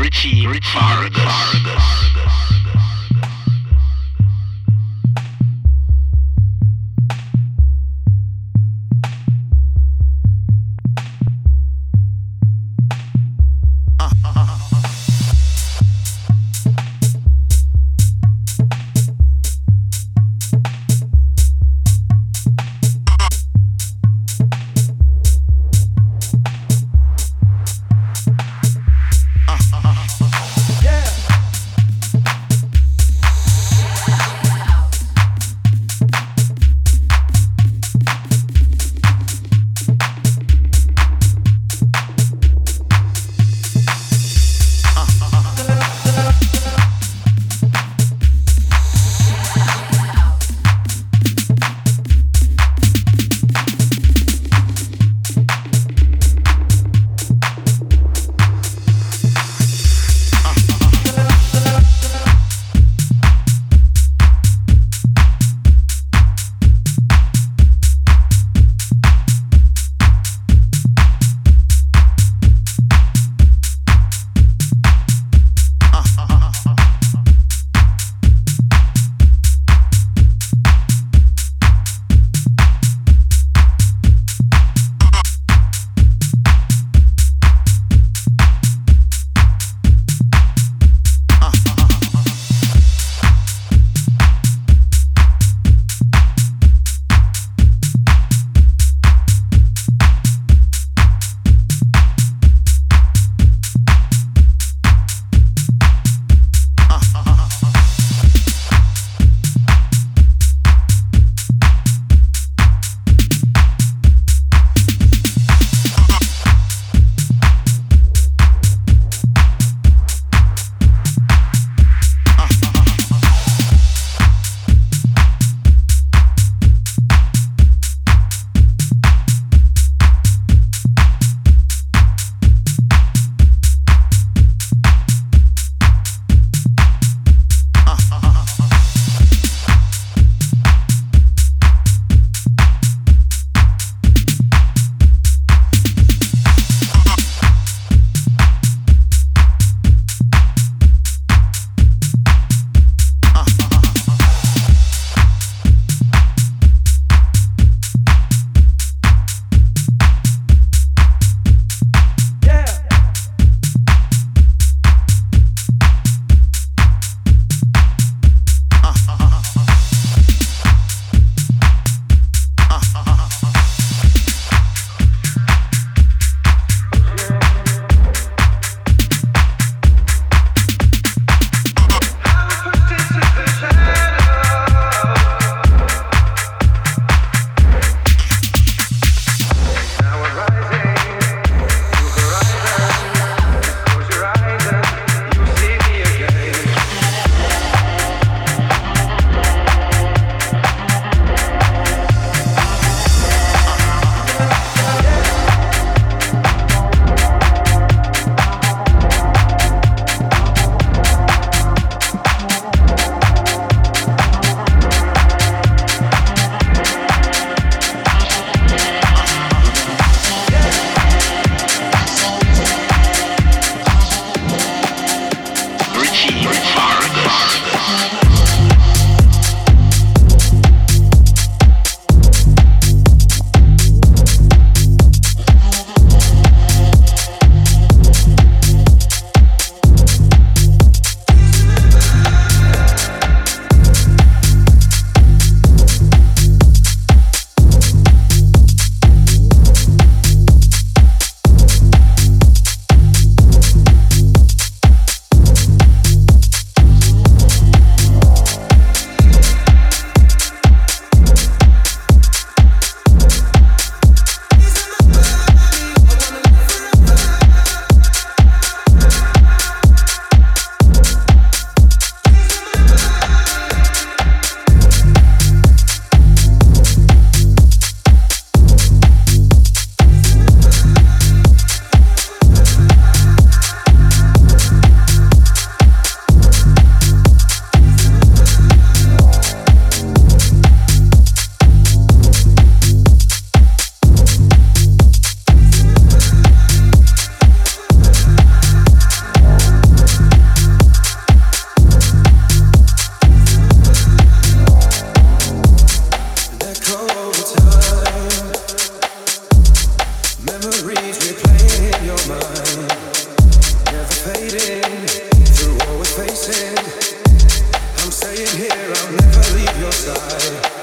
Richie, Richie Vargas. Vargas. memories replaying in your mind. Never fading through always facing. I'm staying here, I'll never leave your side.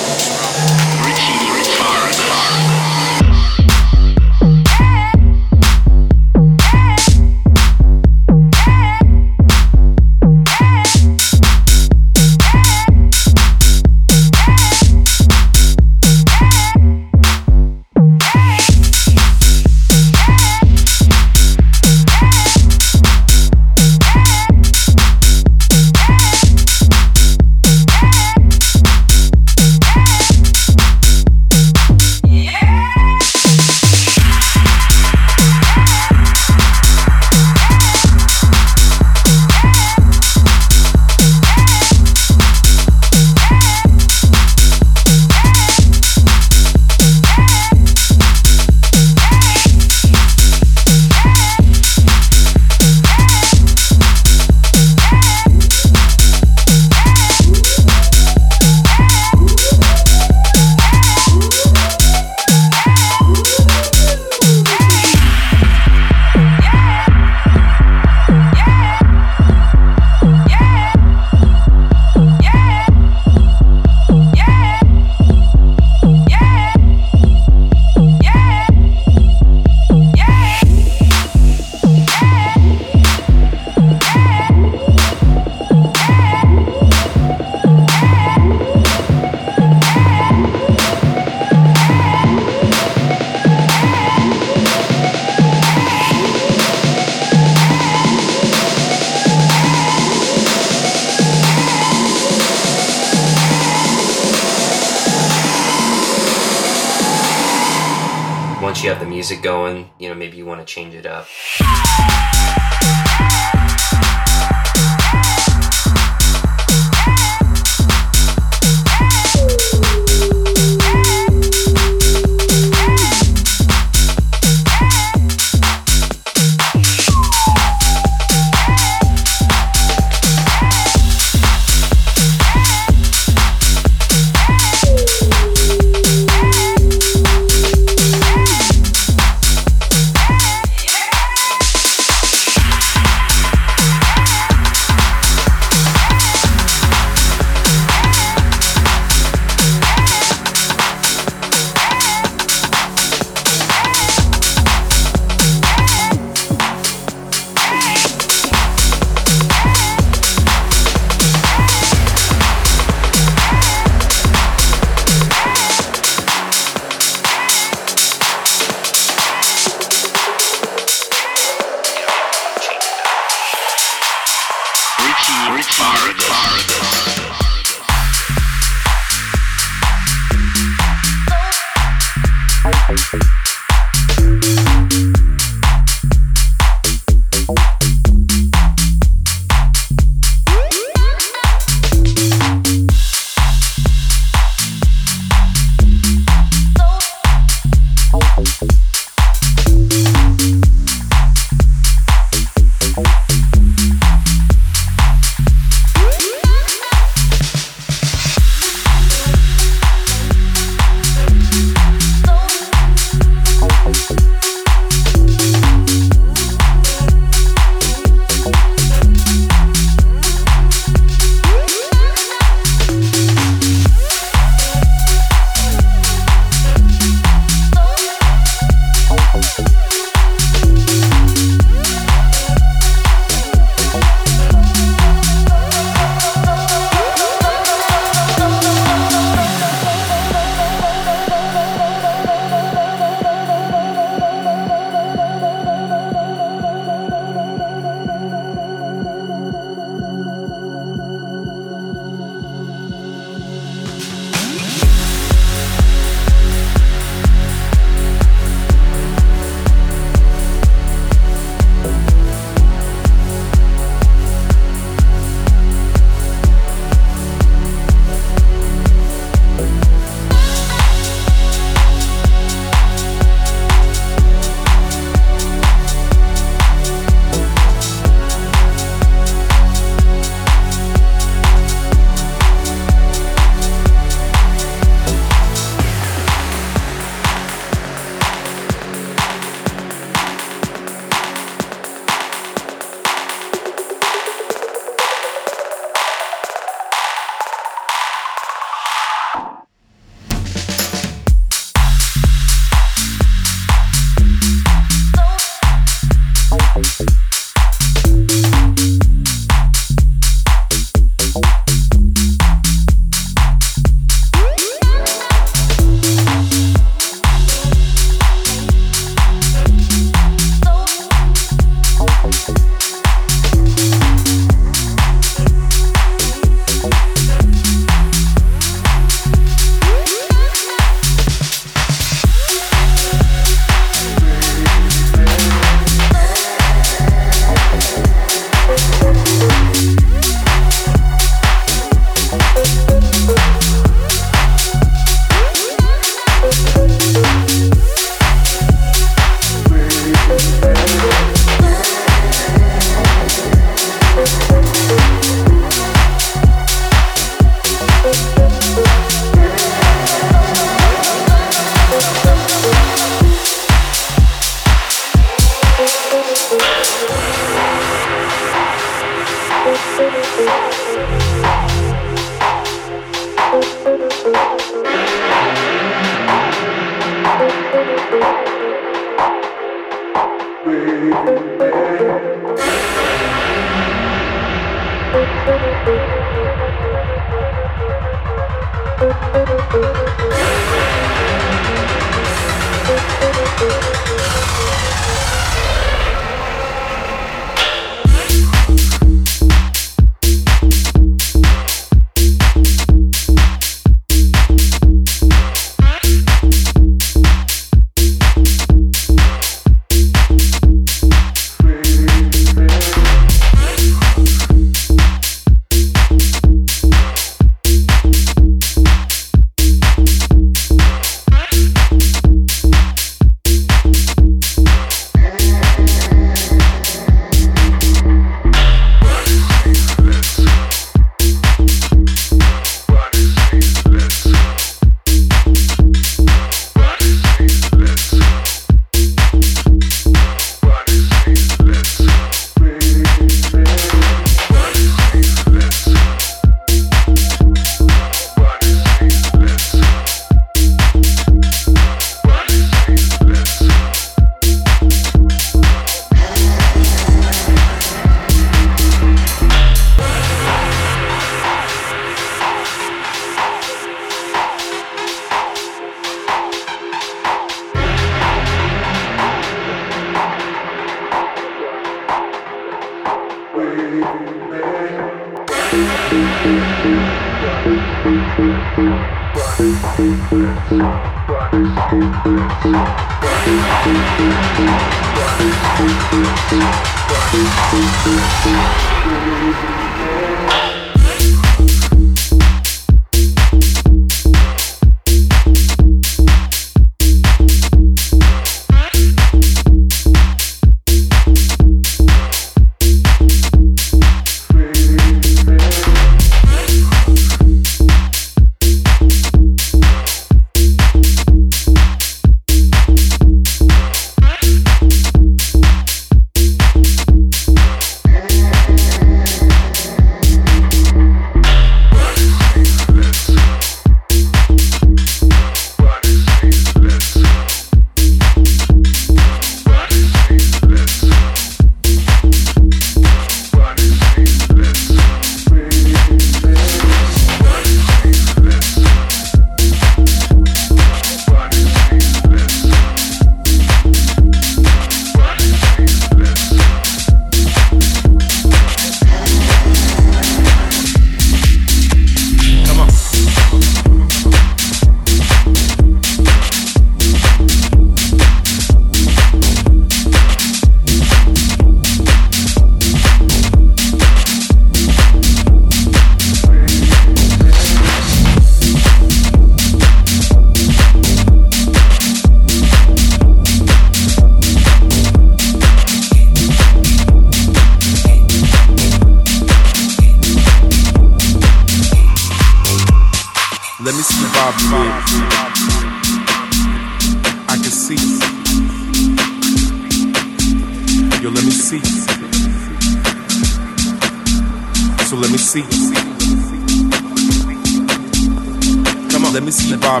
I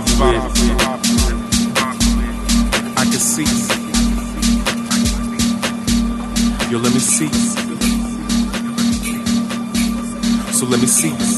can see. Yo, let me see. So let me see.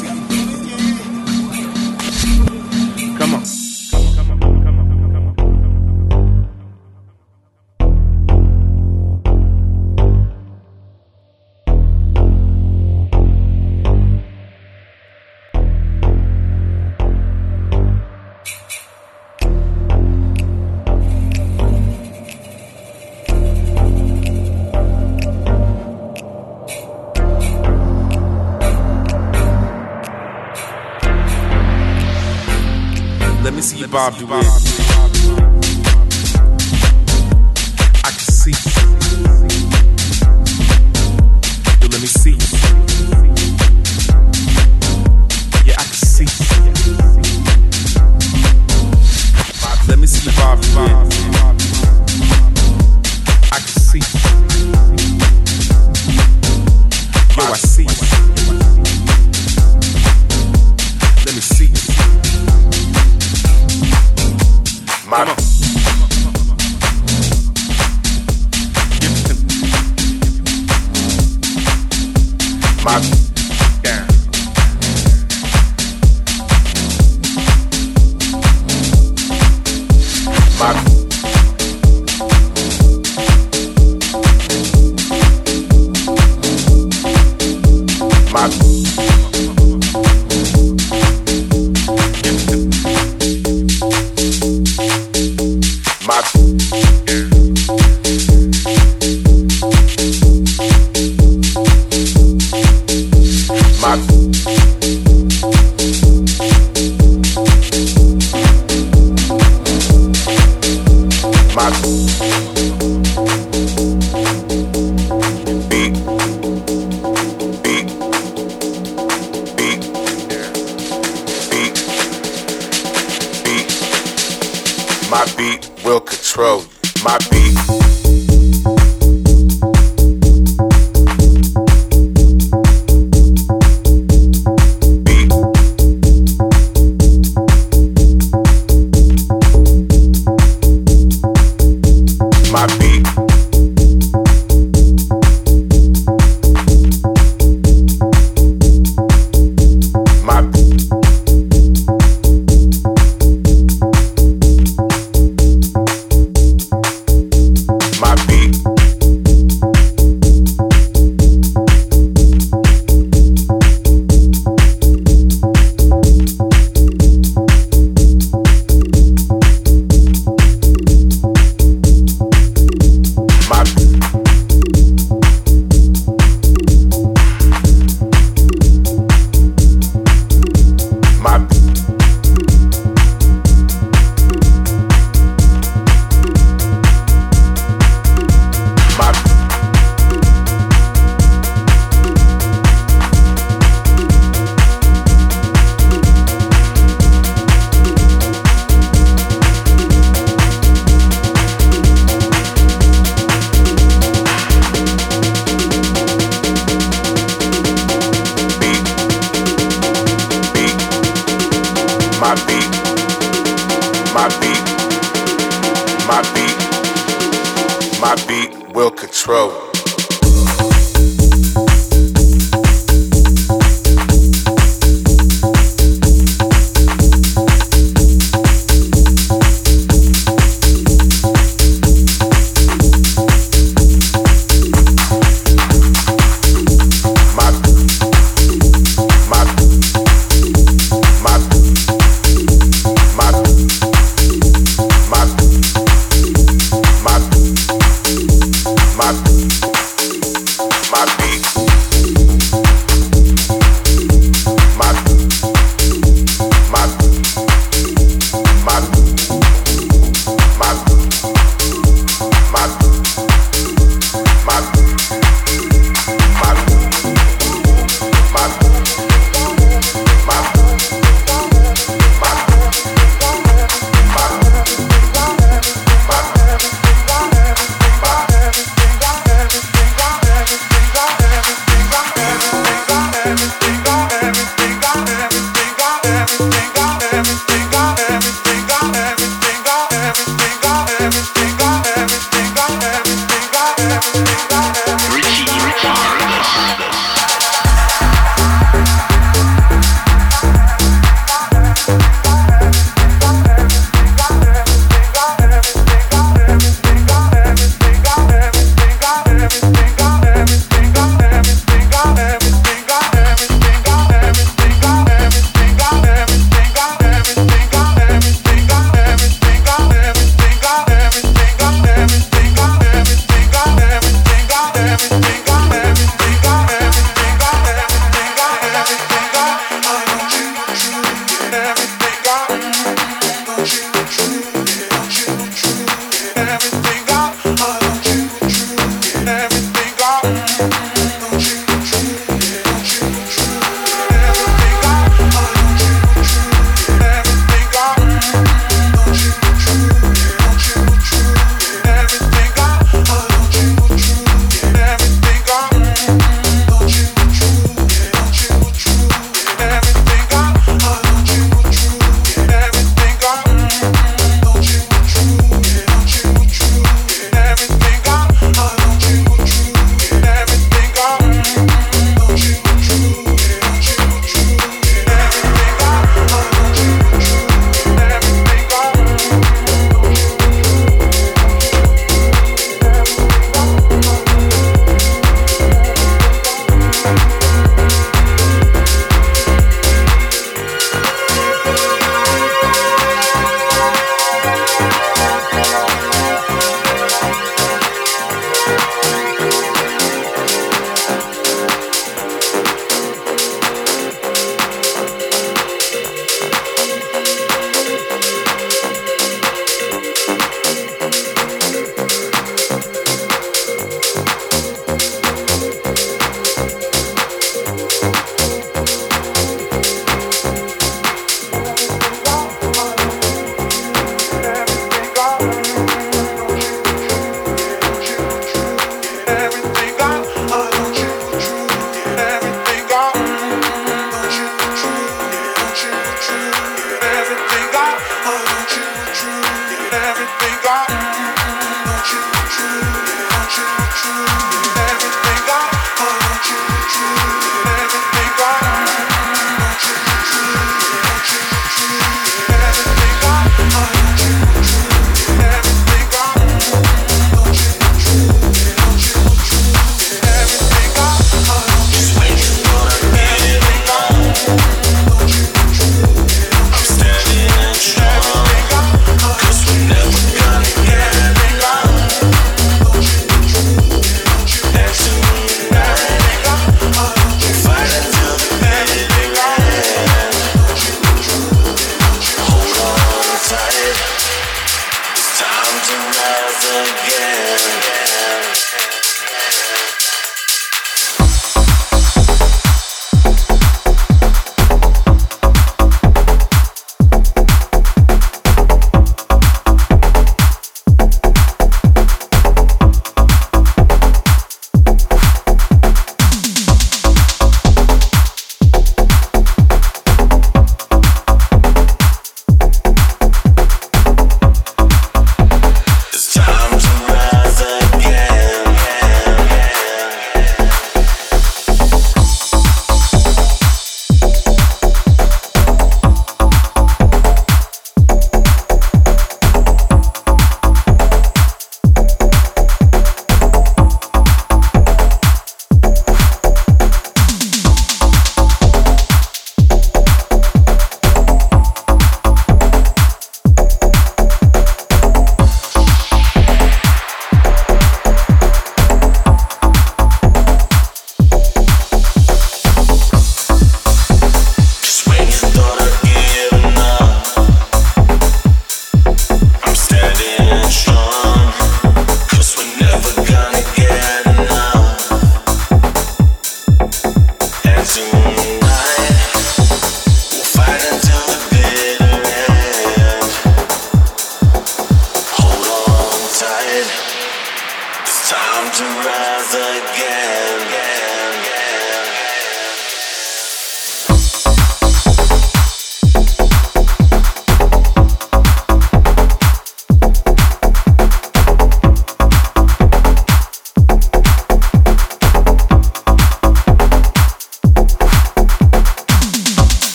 as